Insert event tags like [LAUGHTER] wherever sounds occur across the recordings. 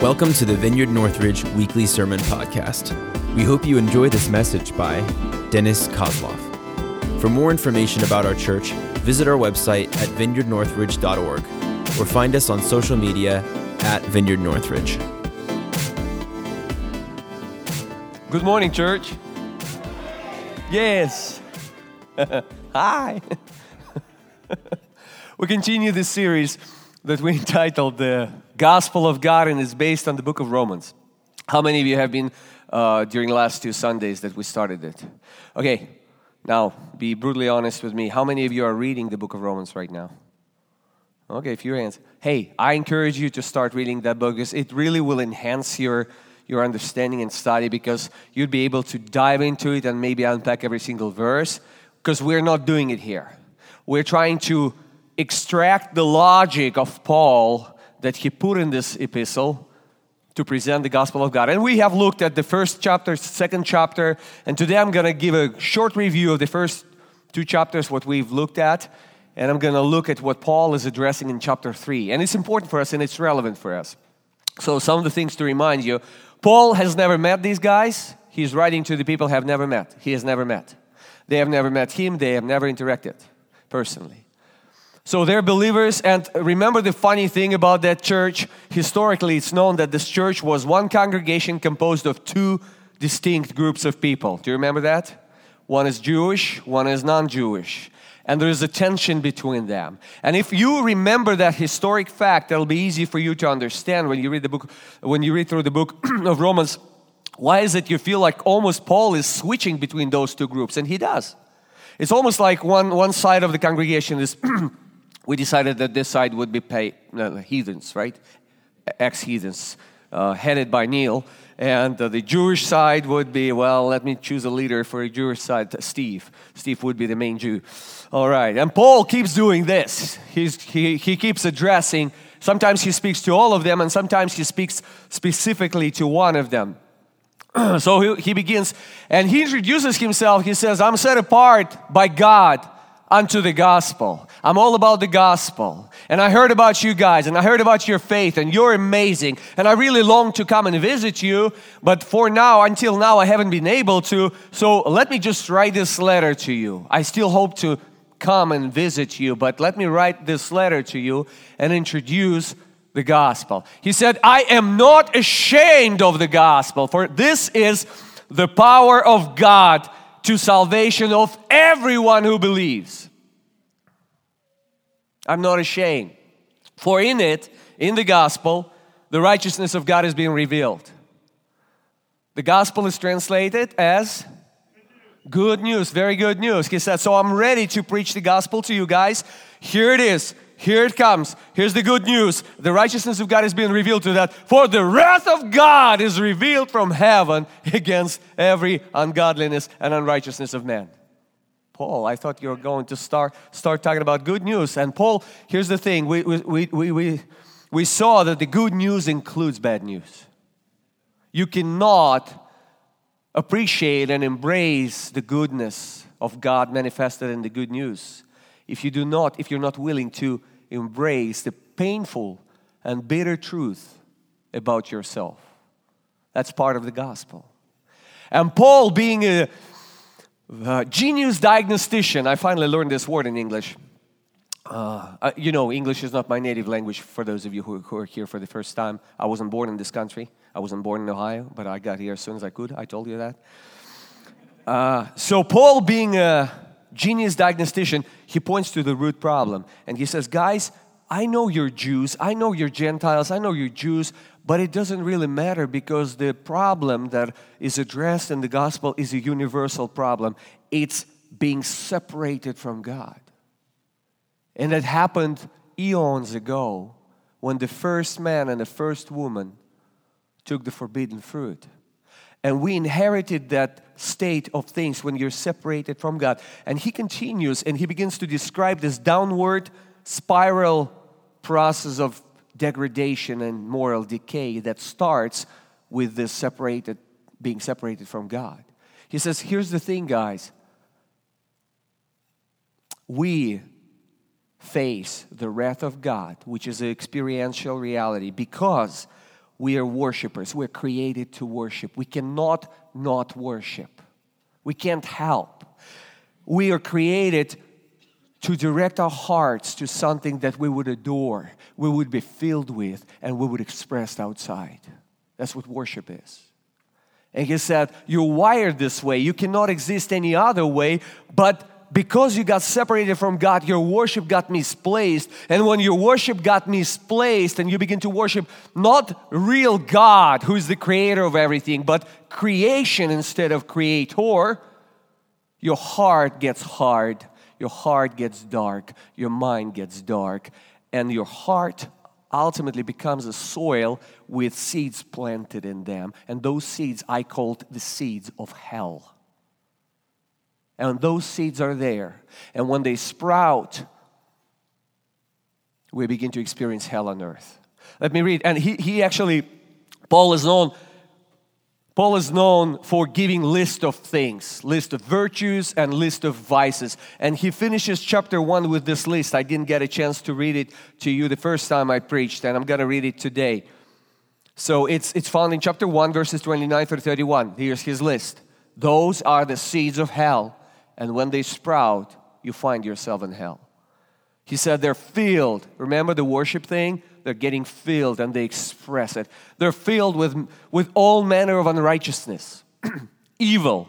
Welcome to the Vineyard Northridge Weekly Sermon Podcast. We hope you enjoy this message by Dennis Kozlov. For more information about our church, visit our website at vineyardnorthridge.org or find us on social media at Vineyard Northridge. Good morning, church. Yes. [LAUGHS] Hi. [LAUGHS] we continue this series that we [LAUGHS] entitled The Gospel of God and it's based on the book of Romans. How many of you have been uh, during the last two Sundays that we started it? Okay, now be brutally honest with me. How many of you are reading the book of Romans right now? Okay, a few hands. Hey, I encourage you to start reading that book because it really will enhance your your understanding and study because you'd be able to dive into it and maybe unpack every single verse because we're not doing it here. We're trying to extract the logic of Paul that he put in this epistle to present the gospel of God. And we have looked at the first chapter, second chapter, and today I'm going to give a short review of the first two chapters, what we've looked at, and I'm going to look at what Paul is addressing in chapter 3. And it's important for us and it's relevant for us. So, some of the things to remind you Paul has never met these guys. He's writing to the people have never met. He has never met. They have never met him. They have never interacted personally. So they're believers. And remember the funny thing about that church? Historically, it's known that this church was one congregation composed of two distinct groups of people. Do you remember that? One is Jewish, one is non Jewish and there is a tension between them. And if you remember that historic fact, that'll be easy for you to understand when you read the book, when you read through the book [CLEARS THROAT] of Romans. Why is it you feel like almost Paul is switching between those two groups? And he does. It's almost like one, one side of the congregation is, [CLEARS THROAT] we decided that this side would be pay, uh, heathens, right? Ex heathens, uh, headed by Neil. And uh, the Jewish side would be, well, let me choose a leader for a Jewish side, Steve. Steve would be the main Jew. All right. And Paul keeps doing this. He's, he, he keeps addressing, sometimes he speaks to all of them, and sometimes he speaks specifically to one of them. [CLEARS THROAT] so he, he begins, and he introduces himself. He says, I'm set apart by God unto the gospel. I'm all about the gospel. And I heard about you guys and I heard about your faith and you're amazing. And I really long to come and visit you, but for now, until now, I haven't been able to. So let me just write this letter to you. I still hope to come and visit you, but let me write this letter to you and introduce the gospel. He said, I am not ashamed of the gospel, for this is the power of God to salvation of everyone who believes. I'm not ashamed. For in it, in the gospel, the righteousness of God is being revealed. The gospel is translated as good news, very good news. He said, So I'm ready to preach the gospel to you guys. Here it is. Here it comes. Here's the good news. The righteousness of God is being revealed to that. For the wrath of God is revealed from heaven against every ungodliness and unrighteousness of man. Paul, I thought you were going to start, start talking about good news. And Paul, here's the thing we, we, we, we, we saw that the good news includes bad news. You cannot appreciate and embrace the goodness of God manifested in the good news if you do not, if you're not willing to embrace the painful and bitter truth about yourself. That's part of the gospel. And Paul, being a, a genius diagnostician, I finally learned this word in English. Uh, you know, English is not my native language for those of you who, who, are here for the first time. I wasn't born in this country. I wasn't born in Ohio, but I got here as soon as I could. I told you that. Uh, so, Paul, being a genius diagnostician, he points to the root problem and he says, Guys, I know you're Jews, I know you're Gentiles, I know you're Jews, but it doesn't really matter because the problem that is addressed in the gospel is a universal problem. It's being separated from God. And it happened eons ago when the first man and the first woman took the forbidden fruit. And we inherited that state of things when you're separated from God. And he continues and he begins to describe this downward spiral process of degradation and moral decay that starts with this separated being separated from God. He says, here's the thing, guys. We face the wrath of God, which is an experiential reality, because We are worshipers. We're created to worship. We cannot not worship. We can't help. We are created to direct our hearts to something that we would adore, we would be filled with, and we would express outside. That's what worship is. And he said, You're wired this way. You cannot exist any other way, but because you got separated from God, your worship got misplaced. And when your worship got misplaced and you begin to worship not real God, who is the creator of everything, but creation instead of creator, your heart gets hard, your heart gets dark, your mind gets dark, and your heart ultimately becomes a soil with seeds planted in them. And those seeds I called the seeds of hell. And those seeds are there. And when they sprout, we begin to experience hell on earth. Let me read. And he, he actually, Paul is known. Paul is known for giving list of things, list of virtues and list of vices. And he finishes chapter 1 with this list. I didn't get a chance to read it to you the first time I preached, and I'm going to read it today. So it's, it's found in chapter 1, verses 29 through 31. Here's his list. Those are the seeds of hell and when they sprout, you find yourself in hell. He said they're filled. Remember the worship thing? They're getting filled and they express it. They're filled with, with all manner of unrighteousness, [CLEARS THROAT] evil,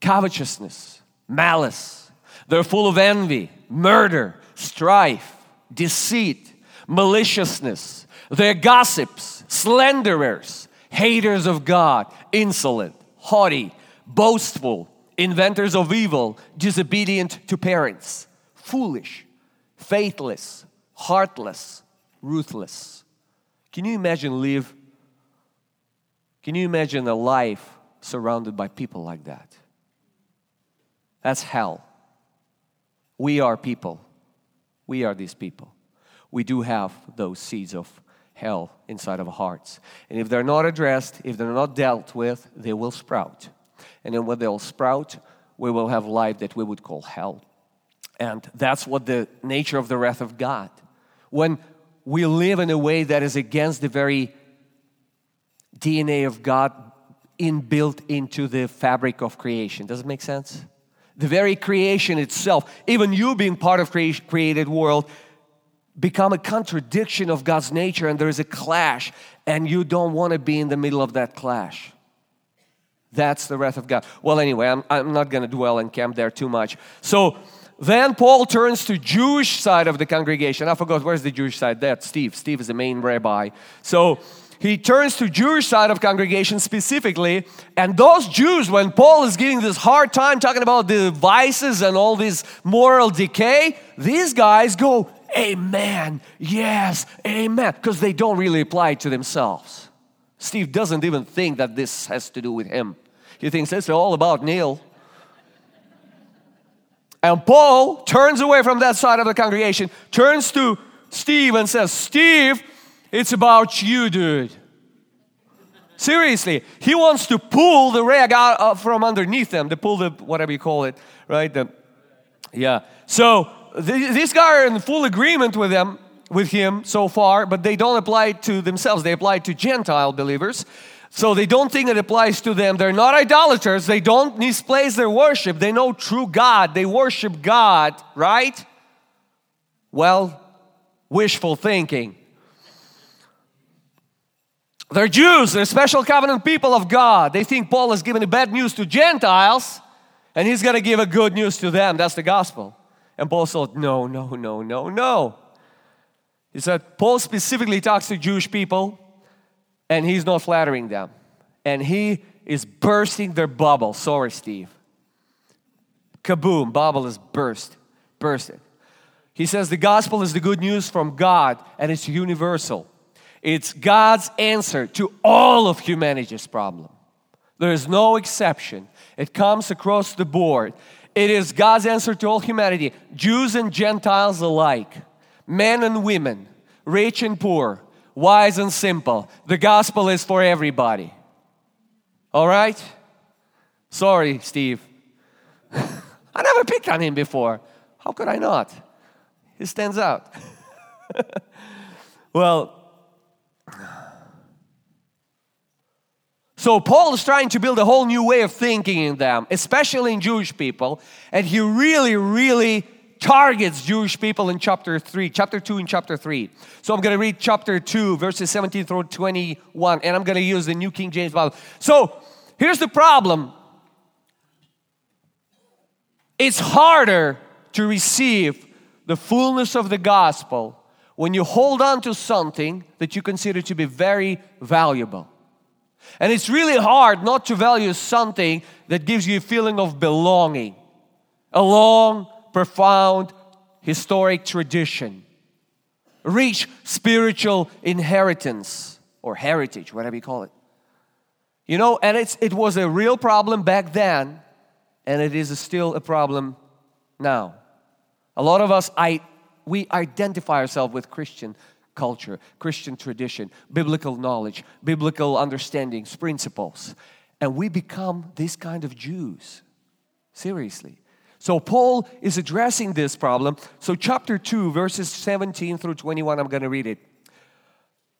covetousness, malice. They're full of envy, murder, strife, deceit, maliciousness. They're gossips, slanderers, haters of God, insolent, haughty, boastful inventors of evil, disobedient to parents, foolish, faithless, heartless, ruthless. Can you imagine live? Can you imagine a life surrounded by people like that? That's hell. We are people. We are these people. We do have those seeds of hell inside of our hearts. And if they're not addressed, if they're not dealt with, they will sprout and then when they'll sprout, we will have life that we would call hell. And that's what the nature of the wrath of God. When we live in a way that is against the very DNA of God inbuilt into the fabric of creation. Does it make sense? The very creation itself, even you being part of created world, become a contradiction of God's nature and there is a clash and you don't want to be in the middle of that clash. That's the wrath of God. Well, anyway, I'm, I'm not going to dwell and camp there too much. So then Paul turns to Jewish side of the congregation. I forgot where's the Jewish side. That's Steve. Steve is the main rabbi. So he turns to Jewish side of congregation specifically, and those Jews, when Paul is giving this hard time talking about the vices and all this moral decay, these guys go, Amen, yes, amen, because they don't really apply it to themselves. Steve doesn't even think that this has to do with him. He thinks it's all about Neil. And Paul turns away from that side of the congregation, turns to Steve and says, Steve, it's about you, dude. Seriously, he wants to pull the rag out from underneath them, to pull the whatever you call it, right? The, yeah. So th- these guys are in full agreement with them, with him so far, but they don't apply it to themselves. They apply it to Gentile believers. So they don't think it applies to them. They're not idolaters. They don't misplace their worship. They know true God. They worship God, right? Well, wishful thinking. They're Jews, they're special covenant people of God. They think Paul is giving bad news to Gentiles and he's going to give a good news to them. That's the gospel. And Paul said, No, no, no, no, no. He said, Paul specifically talks to Jewish people and he's not flattering them. And he is bursting their bubble. Sorry, Steve. Kaboom, bubble is burst, bursted. He says the gospel is the good news from God and it's universal. It's God's answer to all of humanity's problem. There is no exception. It comes across the board. It is God's answer to all humanity, Jews and Gentiles alike, men and women, rich and poor, wise and simple. The gospel is for everybody. All right? Sorry, Steve. [LAUGHS] I never picked on him before. How could I not? He stands out. [LAUGHS] well, So Paul is trying to build a whole new way of thinking in them, especially in Jewish people. And he really, really targets Jewish people in chapter 3, chapter 2 and chapter 3. So I'm going to read chapter 2, verses 17 through 21, and I'm going to use the New King James Bible. So here's the problem it's harder to receive the fullness of the gospel when you hold on to something that you consider to be very valuable. And it's really hard not to value something that gives you a feeling of belonging, a long, profound, historic tradition, rich spiritual inheritance or heritage, whatever you call it. You know, and it's, it was a real problem back then, and it is still a problem now. A lot of us, I, we identify ourselves with Christian culture, Christian tradition, biblical knowledge, biblical understandings, principles. And we become this kind of Jews. Seriously. So Paul is addressing this problem. So, chapter 2, verses 17 through 21, I'm going to read it.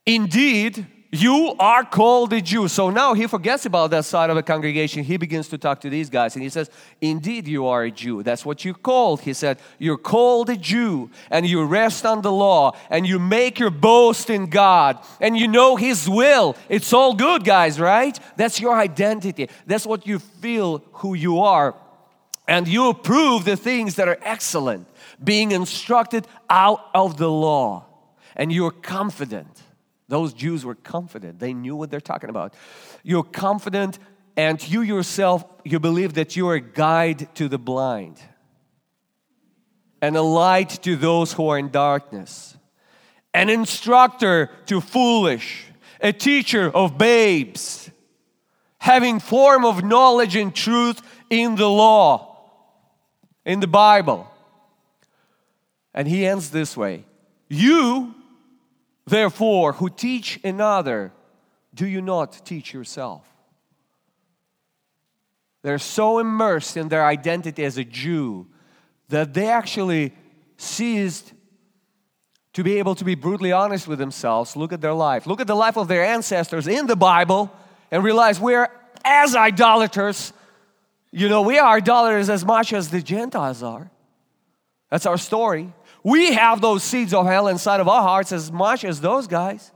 Indeed, you are called a Jew. So now he forgets about that side of the congregation. He begins to talk to these guys and he says, Indeed, you are a Jew. That's what you're called. He said, You're called a Jew and you rest on the law and you make your boast in God and you know His will. It's all good, guys, right? That's your identity. That's what you feel who you are. And you approve the things that are excellent, being instructed out of the law. And you're confident those Jews were confident. They knew what they're talking about. You're confident, and you yourself, you believe that you're a guide to the blind and a light to those who are in darkness, an instructor to foolish, a teacher of babes, having form of knowledge and truth in the law, in the Bible. And he ends this way You Therefore, who teach another, do you not teach yourself? They're so immersed in their identity as a Jew that they actually ceased to be able to be brutally honest with themselves. Look at their life. Look at the life of their ancestors in the Bible and realize we're as idolaters. You know, we are idolaters as much as the Gentiles are. That's our story. We have those seeds of hell inside of our hearts as much as those guys.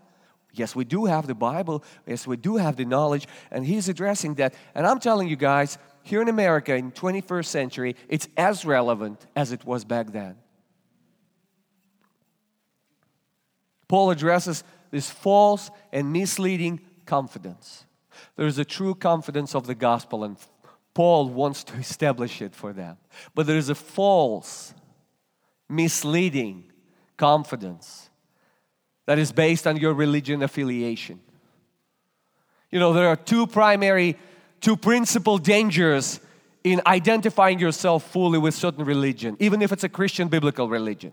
Yes, we do have the Bible. Yes, we do have the knowledge. And he's addressing that. And I'm telling you guys, here in America in 21st century, it's as relevant as it was back then. Paul addresses this false and misleading confidence. There's a true confidence of the gospel, and Paul wants to establish it for them. But there's a false misleading confidence that is based on your religion affiliation. You know, there are two primary, two principal dangers in identifying yourself fully with certain religion, even if it's a Christian biblical religion.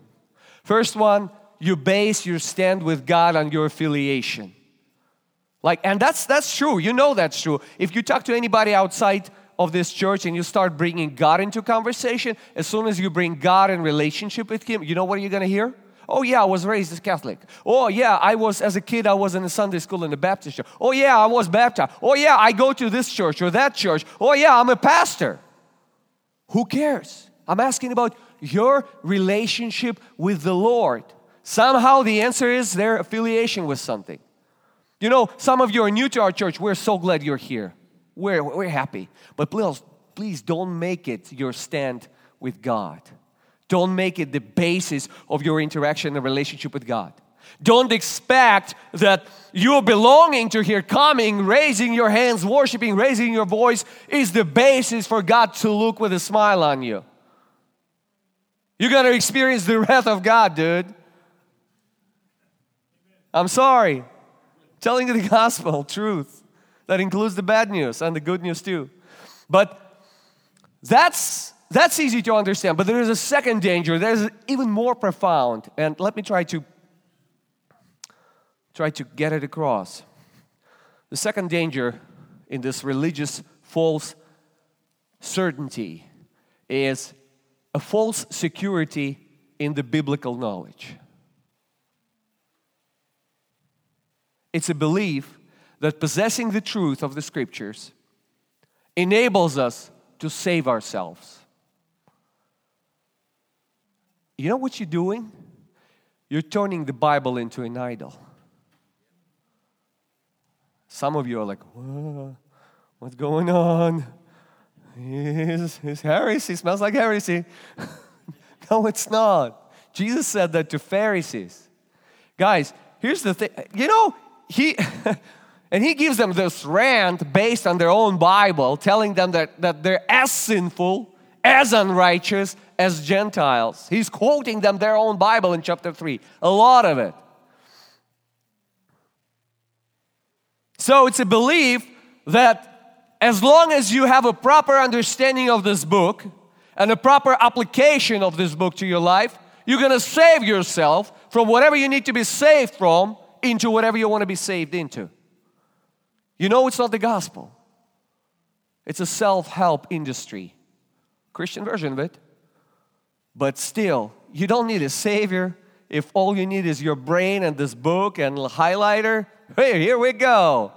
First one, you base your stand with God on your affiliation. Like, and that's that's true. You know that's true. If you talk to anybody outside of this church and you start bringing God into conversation, as soon as you bring God in relationship with Him, you know what you're going to hear? Oh, yeah, I was raised as Catholic. Oh, yeah, I was, as a kid, I was in a Sunday school in the Baptist church. Oh, yeah, I was baptized. Oh, yeah, I go to this church or that church. Oh, yeah, I'm a pastor. Who cares? I'm asking about your relationship with the Lord. Somehow the answer is their affiliation with something. You know, some of you are new to our church. We're so glad you're here we're, we're happy. But please, please don't make it your stand with God. Don't make it the basis of your interaction and relationship with God. Don't expect that your belonging to here, coming, raising your hands, worshiping, raising your voice is the basis for God to look with a smile on you. You're gonna experience the wrath of God, dude. I'm sorry. Telling you the gospel, truth. That includes the bad news and the good news too. But that's that's easy to understand, but there is a second danger. There's even more profound, and let me try to try to get it across. The second danger in this religious false certainty is a false security in the biblical knowledge. It's a belief that possessing the truth of the scriptures enables us to save ourselves. You know what you're doing? You're turning the Bible into an idol. Some of you are like, what's going on? It's, it's heresy, smells like heresy. [LAUGHS] no, it's not. Jesus said that to Pharisees. Guys, here's the thing. You know, he [LAUGHS] and he gives them this rant based on their own Bible, telling them that, that they're as sinful, as unrighteous as Gentiles. He's quoting them their own Bible in chapter 3, a lot of it. So it's a belief that as long as you have a proper understanding of this book and a proper application of this book to your life, you're going to save yourself from whatever you need to be saved from into whatever you want to be saved into. You know, it's not the gospel, it's a self help industry. Christian version of it. But still, you don't need a savior if all you need is your brain and this book and highlighter. Hey, here we go.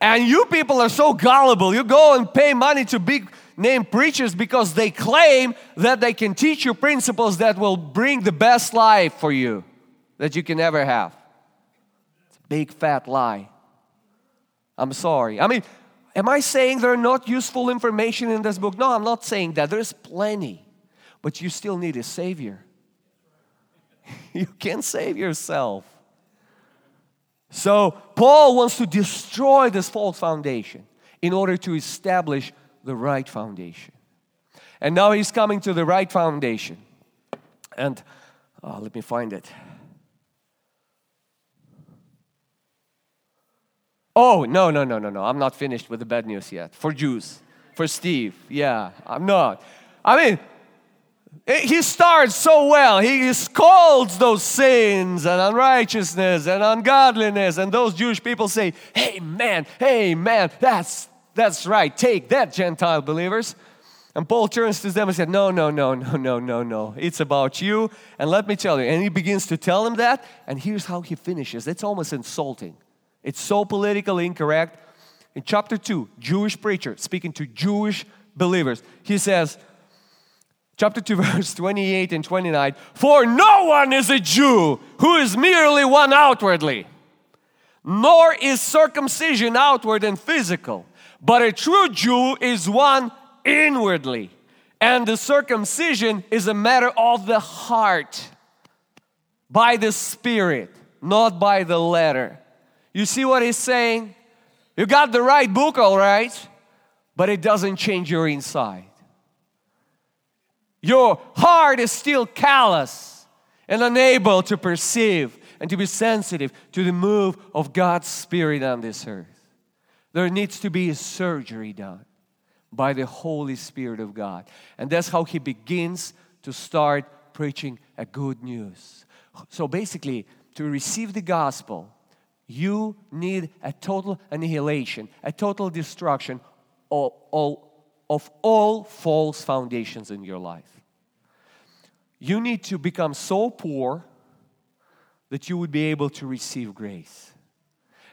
And you people are so gullible. You go and pay money to big name preachers because they claim that they can teach you principles that will bring the best life for you that you can ever have. It's a big fat lie. I'm sorry. I mean, am I saying there are not useful information in this book? No, I'm not saying that. There's plenty. But you still need a savior. [LAUGHS] you can't save yourself. So, Paul wants to destroy this false foundation in order to establish the right foundation. And now he's coming to the right foundation. And uh, let me find it. Oh, no, no, no, no, no. I'm not finished with the bad news yet. For Jews, for Steve. Yeah, I'm not. I mean, he starts so well. He scolds those sins and unrighteousness and ungodliness. And those Jewish people say, Hey, man, hey, man, that's, that's right. Take that, Gentile believers. And Paul turns to them and said, No, no, no, no, no, no, no. It's about you. And let me tell you. And he begins to tell them that. And here's how he finishes. It's almost insulting. It's so politically incorrect. In chapter 2, Jewish preacher speaking to Jewish believers, he says, chapter 2, [LAUGHS] verse 28 and 29 For no one is a Jew who is merely one outwardly, nor is circumcision outward and physical, but a true Jew is one inwardly. And the circumcision is a matter of the heart, by the Spirit, not by the letter. You see what he's saying? You got the right book, all right, but it doesn't change your inside. Your heart is still callous and unable to perceive and to be sensitive to the move of God's Spirit on this earth. There needs to be a surgery done by the Holy Spirit of God. And that's how he begins to start preaching a good news. So basically, to receive the gospel, you need a total annihilation, a total destruction of all, of all false foundations in your life. You need to become so poor that you would be able to receive grace.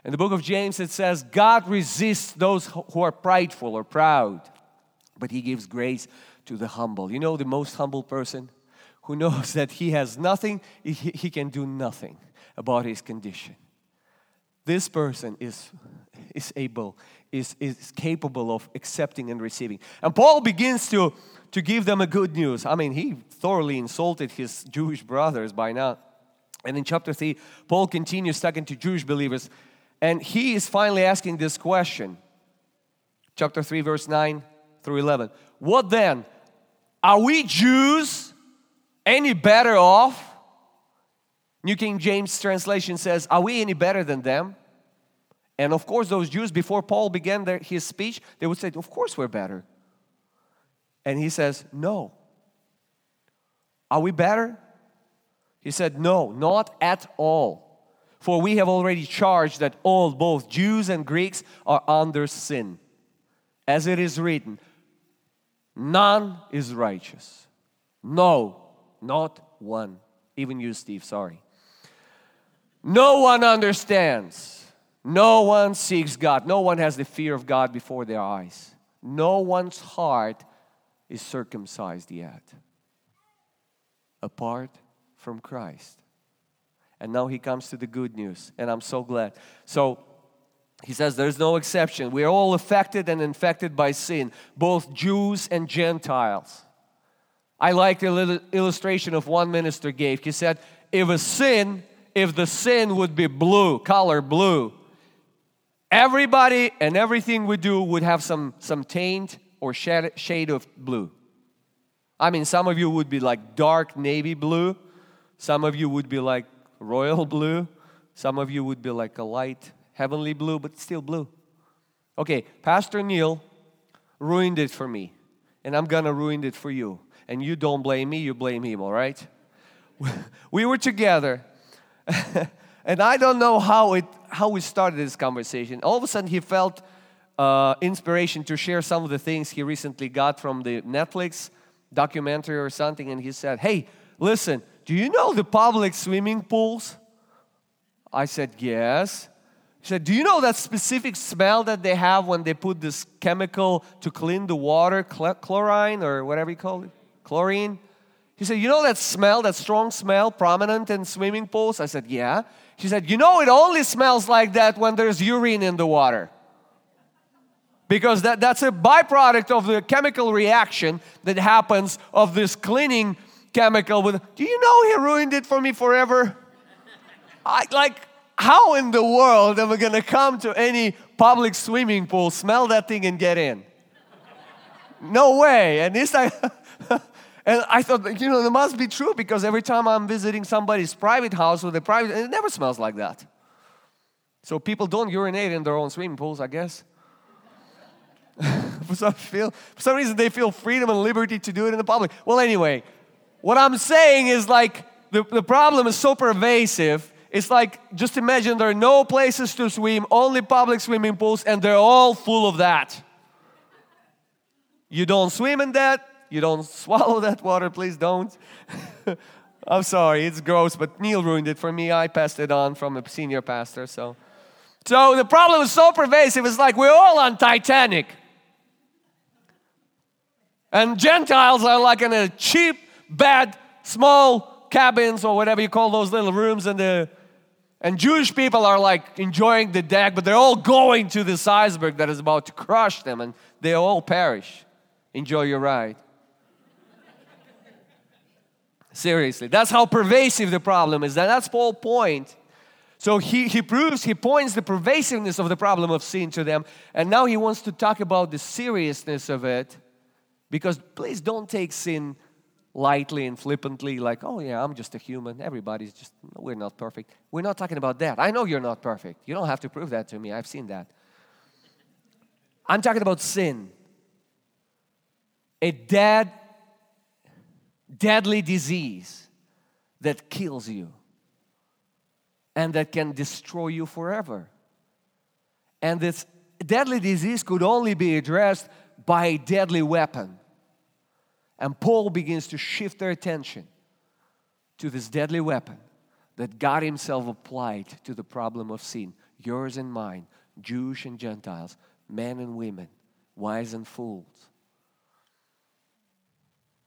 In the book of James, it says, God resists those who are prideful or proud, but He gives grace to the humble. You know, the most humble person who [LAUGHS] knows that he has nothing, he, he can do nothing about his condition this person is, is able, is, is capable of accepting and receiving. And Paul begins to, to give them a good news. I mean, he thoroughly insulted his Jewish brothers by now. And in chapter 3, Paul continues talking to Jewish believers, and he is finally asking this question. Chapter 3, verse 9 through 11. What then? Are we Jews any better off New King James translation says, Are we any better than them? And of course, those Jews, before Paul began their, his speech, they would say, Of course, we're better. And he says, No. Are we better? He said, No, not at all. For we have already charged that all, both Jews and Greeks, are under sin. As it is written, none is righteous. No, not one. Even you, Steve, sorry. No one understands. No one seeks God. No one has the fear of God before their eyes. No one's heart is circumcised yet, apart from Christ. And now he comes to the good news, and I'm so glad. So he says there's no exception. We're all affected and infected by sin, both Jews and Gentiles. I like the little illustration of one minister gave. He said, if a sin, if the sin would be blue, color blue, everybody and everything we do would have some, some taint or shade, shade of blue. I mean, some of you would be like dark navy blue, some of you would be like royal [LAUGHS] blue, some of you would be like a light heavenly blue, but still blue. Okay, Pastor Neil ruined it for me, and I'm gonna ruin it for you. And you don't blame me, you blame him, all right? [LAUGHS] we were together [LAUGHS] and I don't know how it how we started this conversation. All of a sudden, he felt uh, inspiration to share some of the things he recently got from the Netflix documentary or something, and he said, "Hey, listen, do you know the public swimming pools?" I said, "Yes." He said, Do you know that specific smell that they have when they put this chemical to clean the water, chlorine or whatever you call it? Chlorine? He said, You know that smell, that strong smell prominent in swimming pools? I said, Yeah. She said, You know, it only smells like that when there's urine in the water. Because that, that's a byproduct of the chemical reaction that happens of this cleaning chemical. With, do you know he ruined it for me forever? I, like, how in the world am I going to come to any public swimming pool, smell that thing, and get in? No way. And it's like, [LAUGHS] and I thought, you know, it must be true because every time I'm visiting somebody's private house with a private, it never smells like that. So people don't urinate in their own swimming pools, I guess. [LAUGHS] for, some feel, for some reason, they feel freedom and liberty to do it in the public. Well, anyway, what I'm saying is like the, the problem is so pervasive. It's like, just imagine there are no places to swim, only public swimming pools, and they're all full of that. You don't swim in that, you don't swallow that water, please don't. [LAUGHS] I'm sorry, it's gross, but Neil ruined it for me. I passed it on from a senior pastor, so. So the problem is so pervasive, it's like we're all on Titanic. And Gentiles are like in a cheap, bad, small cabins or whatever you call those little rooms, and the and Jewish people are like enjoying the deck, but they're all going to this iceberg that is about to crush them, and they all perish. Enjoy your ride. Seriously, that's how pervasive the problem is. That's Paul's point. So he, he proves, he points the pervasiveness of the problem of sin to them, and now he wants to talk about the seriousness of it. Because please don't take sin lightly and flippantly, like, oh yeah, I'm just a human. Everybody's just, we're not perfect. We're not talking about that. I know you're not perfect. You don't have to prove that to me. I've seen that. I'm talking about sin. A dead deadly disease that kills you and that can destroy you forever. And this deadly disease could only be addressed by a deadly weapon. And Paul begins to shift their attention to this deadly weapon that God Himself applied to the problem of sin, yours and mine, Jewish and Gentiles, men and women, wise and fools.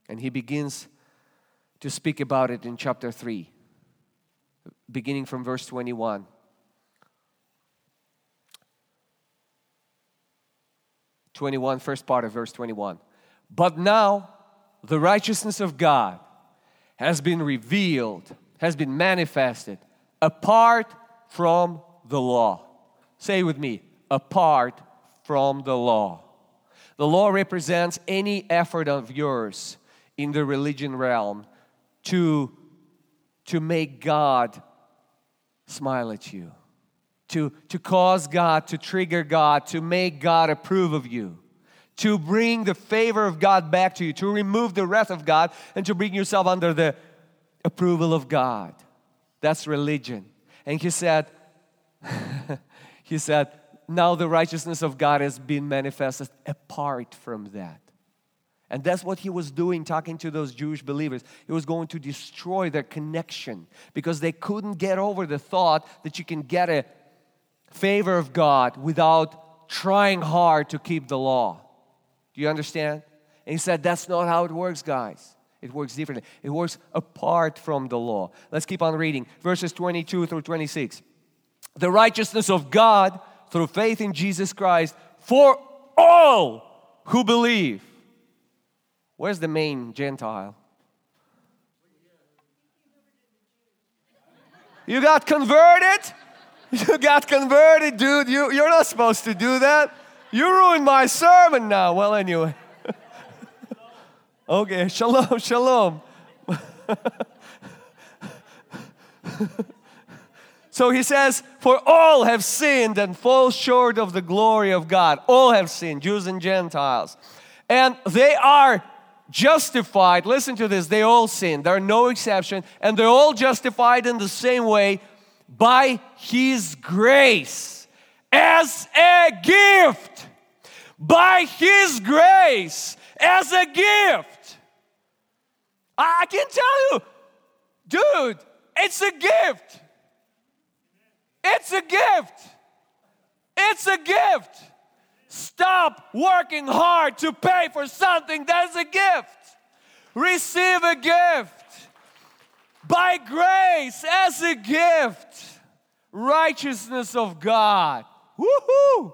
And He begins to speak about it in chapter 3, beginning from verse 21. Twenty-one, first part of verse 21. But now the righteousness of God has been revealed, has been manifested apart from the law. Say with me, apart from the law. The law represents any effort of yours in the religion realm to, to make God smile at you, to, to cause God, to trigger God, to make God approve of you, to bring the favor of God back to you, to remove the wrath of God, and to bring yourself under the approval of God. That's religion. And he said, [LAUGHS] he said, now the righteousness of God has been manifested apart from that. And that's what he was doing, talking to those Jewish believers. He was going to destroy their connection because they couldn't get over the thought that you can get a favor of God without trying hard to keep the law. Do you understand? And he said, That's not how it works, guys. It works differently. It works apart from the law. Let's keep on reading. Verses 22 through 26. The righteousness of God through faith in Jesus Christ for all who believe. Where's the main Gentile? You got converted? [LAUGHS] You got converted, dude. You, you're not supposed to do that. You ruined my sermon now. Well, anyway. [LAUGHS] okay, shalom, shalom. [LAUGHS] so he says, For all have sinned and fall short of the glory of God. All have sinned, Jews and Gentiles. And they are justified. Listen to this they all sin, there are no exception, and they're all justified in the same way by His grace as a gift. By His grace as a gift. I can tell you, dude, it's a gift. It's a gift. It's a gift. Stop working hard to pay for something that's a gift. Receive a gift by grace as a gift. Righteousness of God. Woohoo!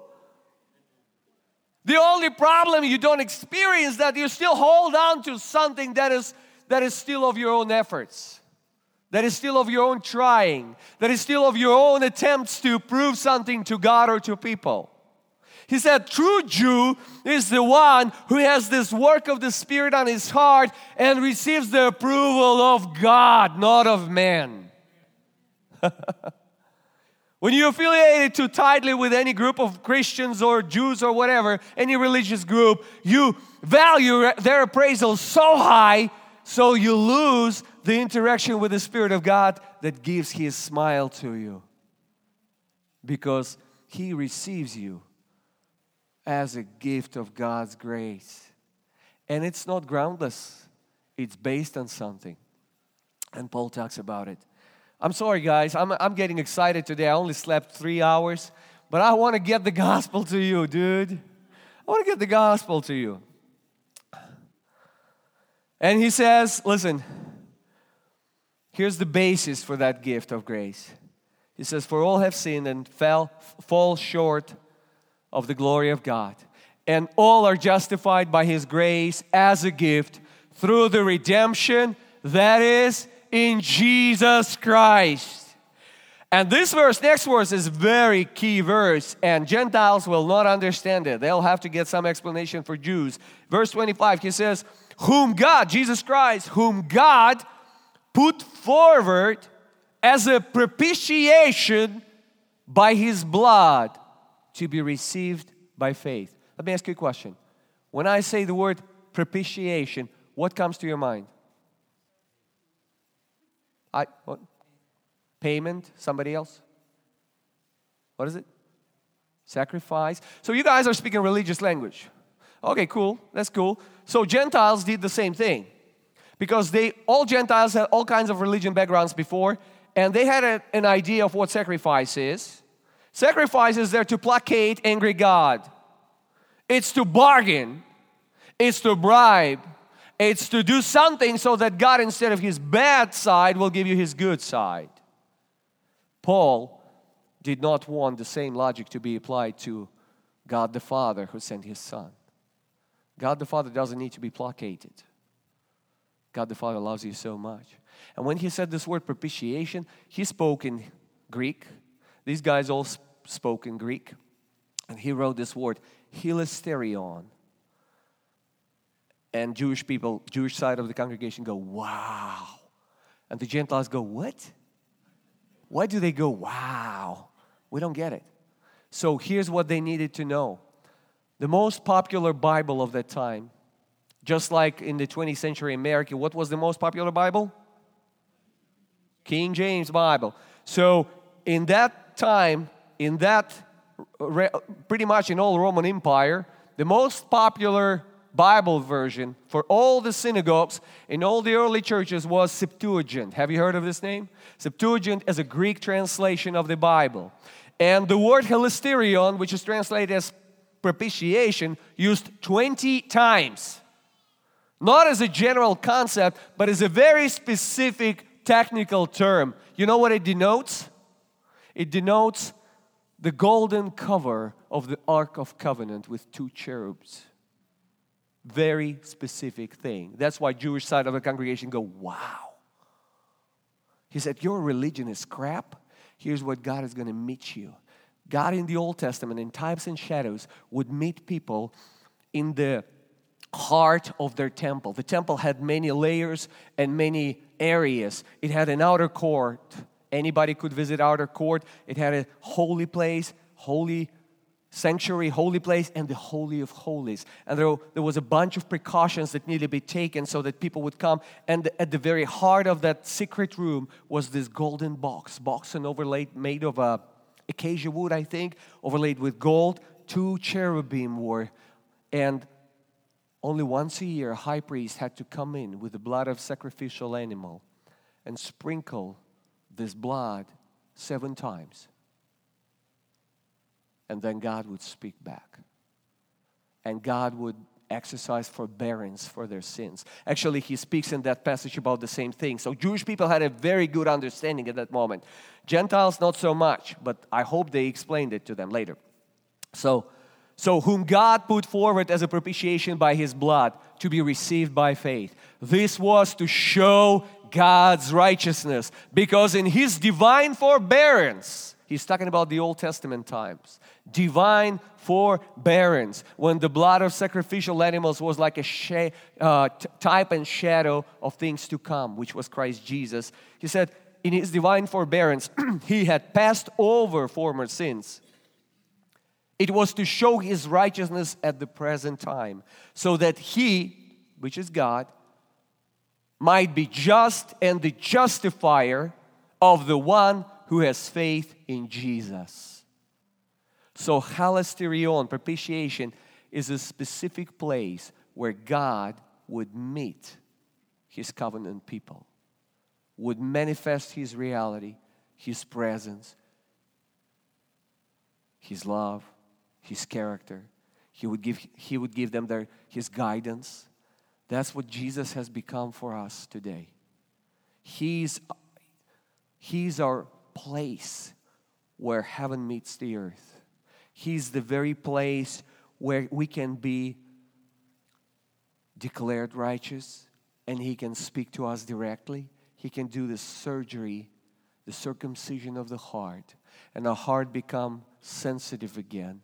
The only problem you don't experience that you still hold on to something that is that is still of your own efforts. That is still of your own trying. That is still of your own attempts to prove something to God or to people. He said, True Jew is the one who has this work of the Spirit on his heart and receives the approval of God, not of man. [LAUGHS] when you affiliate too tightly with any group of Christians or Jews or whatever, any religious group, you value their appraisal so high so you lose the interaction with the Spirit of God that gives His smile to you because He receives you as a gift of God's grace. And it's not groundless, it's based on something. And Paul talks about it. I'm sorry, guys, I'm, I'm getting excited today. I only slept three hours, but I want to get the gospel to you, dude. I want to get the gospel to you. And he says, listen, here's the basis for that gift of grace. He says, For all have sinned and fell, fall short of the glory of God. And all are justified by His grace as a gift through the redemption that is in Jesus Christ. And this verse, next verse, is very key verse, and Gentiles will not understand it. They'll have to get some explanation for Jews. Verse 25, he says, Whom God, Jesus Christ, whom God put forward as a propitiation by his blood to be received by faith. Let me ask you a question. When I say the word propitiation, what comes to your mind? I what? Payment? Somebody else? What is it? Sacrifice. So you guys are speaking religious language. Okay, cool. That's cool. So Gentiles did the same thing. Because they all Gentiles had all kinds of religion backgrounds before, and they had a, an idea of what sacrifice is. Sacrifice is there to placate angry God. It's to bargain. It's to bribe. It's to do something so that God, instead of his bad side, will give you his good side. Paul did not want the same logic to be applied to God the Father who sent his Son. God the Father doesn't need to be placated. God the Father loves you so much. And when he said this word propitiation, he spoke in Greek, these guys all spoke in Greek. And he wrote this word, hilasterion. And Jewish people, Jewish side of the congregation go, wow. And the Gentiles go, what? Why do they go, wow? We don't get it. So here's what they needed to know. The most popular Bible of that time, just like in the 20th century America, what was the most popular Bible? King James Bible. So in that time, in that pretty much in all Roman Empire, the most popular Bible version for all the synagogues in all the early churches was Septuagint. Have you heard of this name? Septuagint is a Greek translation of the Bible. And the word hilasterion, which is translated as propitiation, used 20 times. Not as a general concept, but as a very specific technical term. You know what it denotes? It denotes the golden cover of the Ark of Covenant with two cherubs. Very specific thing. That's why Jewish side of the congregation go, wow. He said, Your religion is crap. Here's what God is going to meet you. God in the Old Testament, in types and shadows, would meet people in the heart of their temple. The temple had many layers and many areas. It had an outer court. Anybody could visit outer court. It had a holy place, holy sanctuary, holy place, and the Holy of Holies. And there, there was a bunch of precautions that needed to be taken so that people would come. And at the very heart of that secret room was this golden box, box and overlaid, made of uh, acacia wood, I think, overlaid with gold. Two cherubim were, and only once a year, a high priest had to come in with the blood of sacrificial animal and sprinkle this blood seven times and then God would speak back. And God would exercise forbearance for their sins. Actually, he speaks in that passage about the same thing. So, Jewish people had a very good understanding at that moment. Gentiles, not so much, but I hope they explained it to them later. So, so whom God put forward as a propitiation by his blood to be received by faith. This was to show God's righteousness because in his divine forbearance, he's talking about the Old Testament times divine forbearance when the blood of sacrificial animals was like a sh- uh, t- type and shadow of things to come which was christ jesus. He said in his divine forbearance [CLEARS THROAT] he had passed over former sins. It was to show his righteousness at the present time so that he which is god might be just and the justifier of the one who has faith in jesus so, hilasterion, propitiation, is a specific place where God would meet his covenant people, would manifest his reality, his presence, his love, his character. He would give, he would give them their, his guidance. That's what Jesus has become for us today. He's, he's our place where heaven meets the earth. He's the very place where we can be declared righteous and He can speak to us directly. He can do the surgery, the circumcision of the heart, and our heart become sensitive again.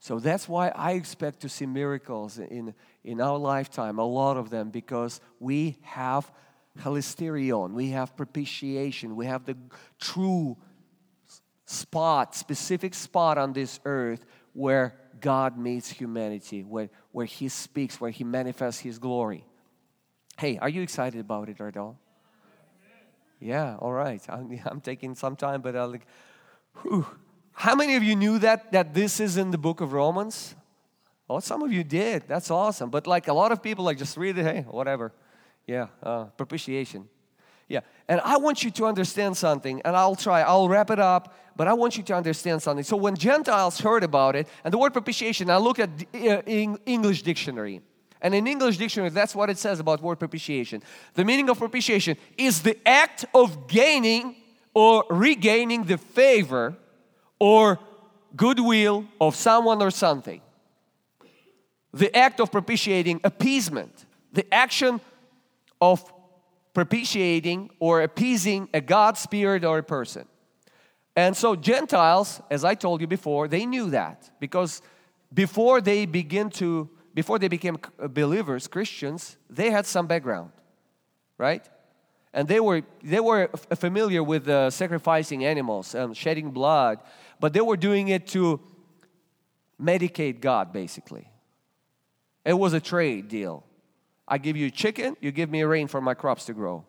So that's why I expect to see miracles in, in our lifetime, a lot of them, because we have hilasterion, we have propitiation, we have the true spot, specific spot on this earth where God meets humanity, where, where He speaks, where He manifests His glory. Hey, are you excited about it, Ardal? Yeah, all right. I'm, [LAUGHS] I'm taking some time, but I'll like, whew. How many of you knew that that this is in the book of Romans? Oh, some of you did. That's awesome. But like a lot of people, like just read it. Hey, whatever. Yeah, uh, propitiation. Yeah, and I want you to understand something, and I'll try, I'll wrap it up, but I want you to understand something. So, when Gentiles heard about it, and the word propitiation, I look at uh, English dictionary. And in English dictionary, that's what it says about word propitiation. The meaning of propitiation is the act of gaining or regaining the favor or goodwill of someone or something. The act of propitiating appeasement, the action of propitiating or appeasing a God, spirit, or a person. And so, Gentiles, as I told you before, they knew that because before they begin to, before they became believers, Christians, they had some background, right? And they were they were familiar with uh, sacrificing animals and shedding blood, but they were doing it to medicate God, basically. It was a trade deal. I give you chicken, you give me rain for my crops to grow.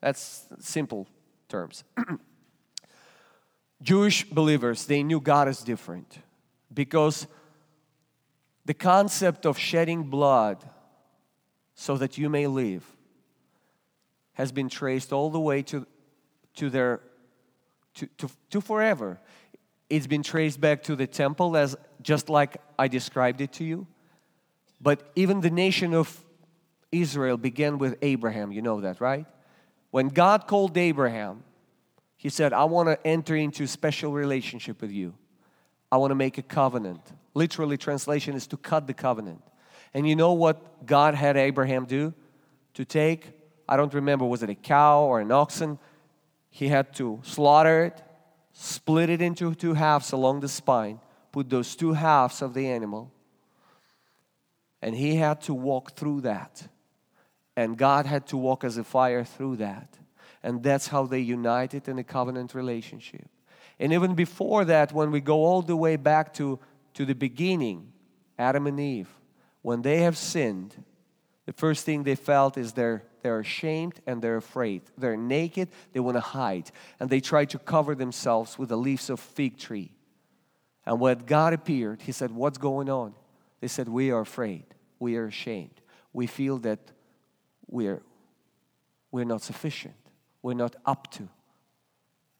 That's simple terms. [CLEARS THROAT] Jewish believers, they knew God is different because the concept of shedding blood so that you may live has been traced all the way to, to their to, to, to forever. It's been traced back to the temple, as just like I described it to you. But even the nation of Israel began with Abraham. You know that, right? When God called Abraham, he said, I want to enter into a special relationship with you. I want to make a covenant. Literally, translation is to cut the covenant. And you know what God had Abraham do? To take, I don't remember, was it a cow or an oxen? He had to slaughter it, split it into two halves along the spine, put those two halves of the animal, and he had to walk through that. And God had to walk as a fire through that. And that's how they united in a covenant relationship. And even before that, when we go all the way back to, to the beginning, Adam and Eve, when they have sinned, the first thing they felt is they're, they're ashamed and they're afraid. They're naked, they want to hide. And they try to cover themselves with the leaves of fig tree. And when God appeared, He said, What's going on? They said, We are afraid. We are ashamed. We feel that we're, we're not sufficient. We're not up to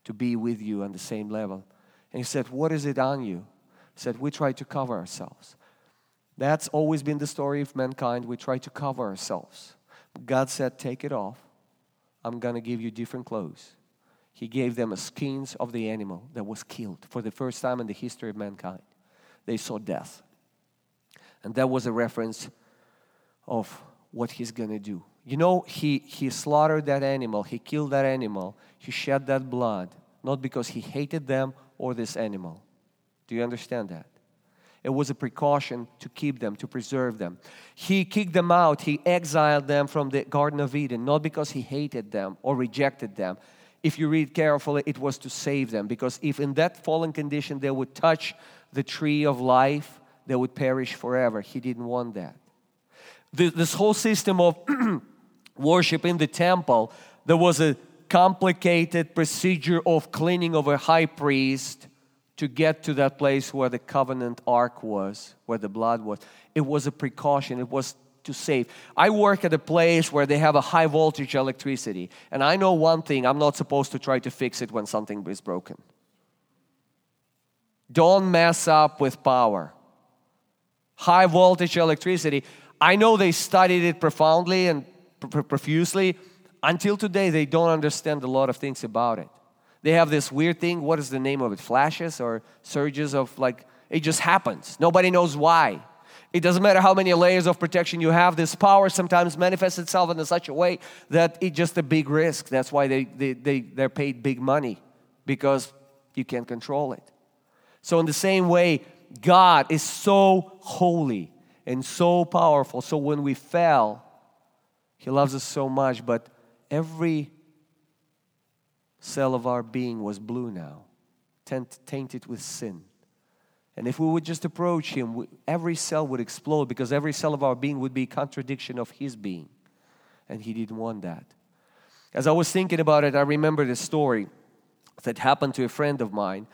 to be with you on the same level. And he said, What is it on you? He said, We try to cover ourselves. That's always been the story of mankind. We try to cover ourselves. God said, Take it off. I'm going to give you different clothes. He gave them skins of the animal that was killed for the first time in the history of mankind. They saw death. And that was a reference of what he's going to do. You know, he, he slaughtered that animal, he killed that animal, he shed that blood, not because he hated them or this animal. Do you understand that? It was a precaution to keep them, to preserve them. He kicked them out, he exiled them from the Garden of Eden, not because he hated them or rejected them. If you read carefully, it was to save them, because if in that fallen condition they would touch the tree of life, they would perish forever. He didn't want that. This whole system of [CLEARS THROAT] worship in the temple, there was a complicated procedure of cleaning of a high priest to get to that place where the covenant ark was, where the blood was. It was a precaution, it was to save. I work at a place where they have a high voltage electricity, and I know one thing I'm not supposed to try to fix it when something is broken. Don't mess up with power. High voltage electricity. I know they studied it profoundly and profusely. Until today, they don't understand a lot of things about it. They have this weird thing. What is the name of it? Flashes or surges of like, it just happens. Nobody knows why. It doesn't matter how many layers of protection you have, this power sometimes manifests itself in such a way that it's just a big risk. That's why they, they, they, they're paid big money because you can't control it. So, in the same way, God is so holy and so powerful. So, when we fell, he loves us so much, but every cell of our being was blue now, tainted with sin. And if we would just approach Him, every cell would explode because every cell of our being would be a contradiction of His being. And He didn't want that. As I was thinking about it, I remember the story that happened to a friend of mine.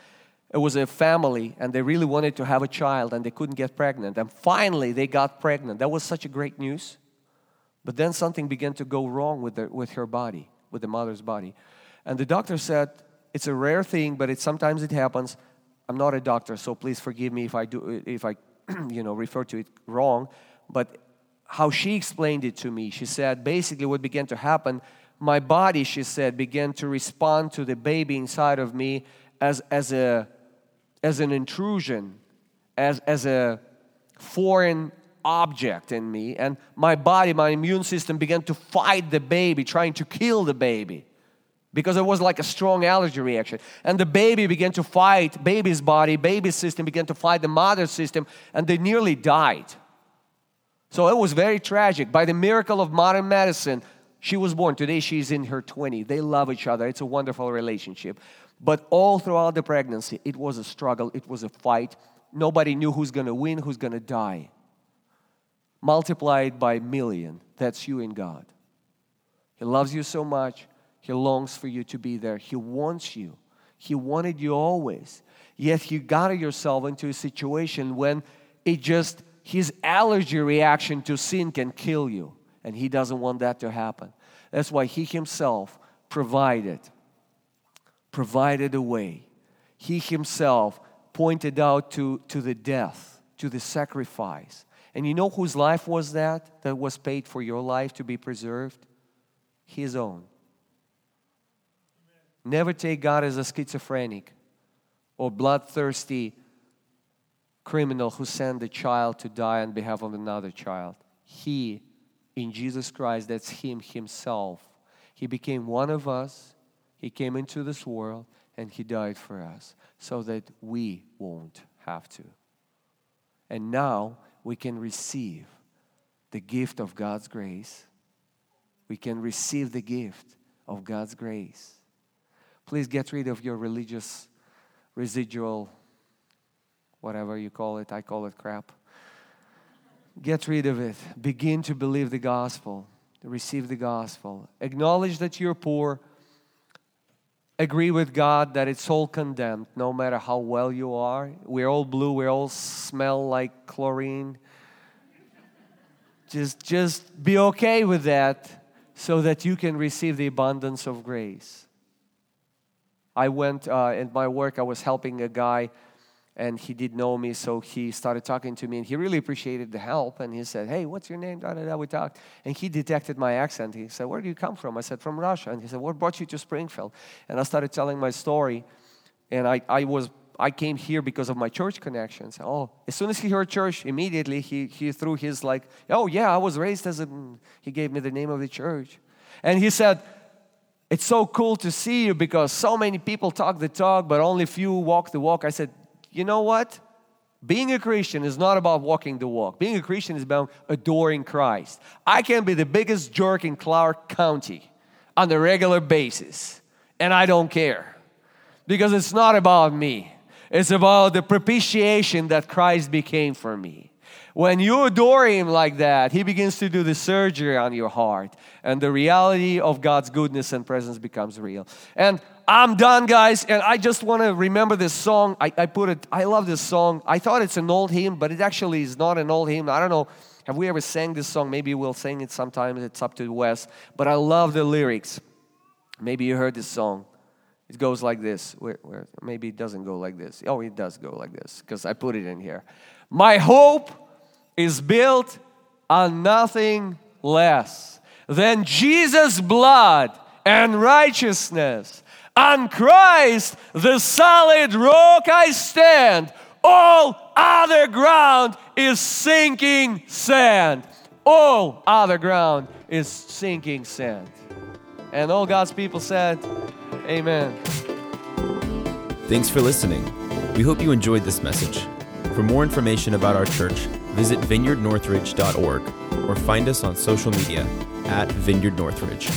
It was a family, and they really wanted to have a child, and they couldn't get pregnant. And finally, they got pregnant. That was such a great news. But then something began to go wrong with, the, with her body, with the mother's body. And the doctor said, it's a rare thing, but it, sometimes it happens. I'm not a doctor, so please forgive me if I, do, if I [CLEARS THROAT] you know, refer to it wrong. But how she explained it to me, she said basically what began to happen, my body, she said, began to respond to the baby inside of me as, as, a, as an intrusion, as, as a foreign object in me, and my body, my immune system began to fight the baby, trying to kill the baby because it was like a strong allergy reaction. And the baby began to fight, baby's body, baby's system began to fight the mother's system, and they nearly died. So it was very tragic. By the miracle of modern medicine, she was born. Today she's in her 20s. They love each other. It's a wonderful relationship. But all throughout the pregnancy, it was a struggle, it was a fight. Nobody knew who's to win, who's to die multiplied by million. That's you and God. He loves you so much. He longs for you to be there. He wants you. He wanted you always. Yet you got yourself into a situation when it just, his allergy reaction to sin can kill you. And he doesn't want that to happen. That's why he himself provided, provided a way. he himself pointed out to, to the death, to the sacrifice. And you know whose life was that that was paid for your life to be preserved? His own. Never take God as a schizophrenic or bloodthirsty criminal who sent a child to die on behalf of another child. He, in Jesus Christ, that's Him Himself. He became one of us. He came into this world and He died for us so that we won't have to. And now we can receive the gift of God's grace. We can receive the gift of God's grace. Please get rid of your religious residual, whatever you call it. I call it crap. Get rid of it. Begin to believe the gospel, receive the gospel. Acknowledge that you're poor. Agree with God that it's all condemned, no matter how well you are. We're all blue, we all smell like chlorine. Just, just be okay with that so that you can receive the abundance of grace. I went uh, in my work, I was helping a guy and he did know me, so he started talking to me, and he really appreciated the help. And he said, "Hey, what's your name?" Da da da. We talked, and he detected my accent. He said, "Where do you come from?" I said, "From Russia." And he said, "What brought you to Springfield?" And I started telling my story, and I, I was I came here because of my church connections. Oh, as soon as he heard church, immediately he he threw his like, "Oh yeah, I was raised as a." He gave me the name of the church, and he said. It's so cool to see you because so many people talk the talk, but only few walk the walk. I said, you know what? Being a Christian is not about walking the walk. Being a Christian is about adoring Christ. I can be the biggest jerk in Clark County on a regular basis, and I don't care because it's not about me. It's about the propitiation that Christ became for me. When you adore Him like that, He begins to do the surgery on your heart, and the reality of God's goodness and presence becomes real. And I'm done, guys, and I just want to remember this song. I, I put it, I love this song. I thought it's an old hymn, but it actually is not an old hymn. I don't know. Have we ever sang this song? Maybe we'll sing it sometime. It's up to Wes. But I love the lyrics. Maybe you heard this song. It goes like this. Where, where, maybe it doesn't go like this. Oh, it does go like this because I put it in here. My hope is built on nothing less than Jesus' blood and righteousness. On Christ, the solid rock I stand. All other ground is sinking sand. All other ground is sinking sand. And all God's people said, Amen. Thanks for listening. We hope you enjoyed this message. For more information about our church, visit vineyardnorthridge.org or find us on social media at Vineyard Northridge.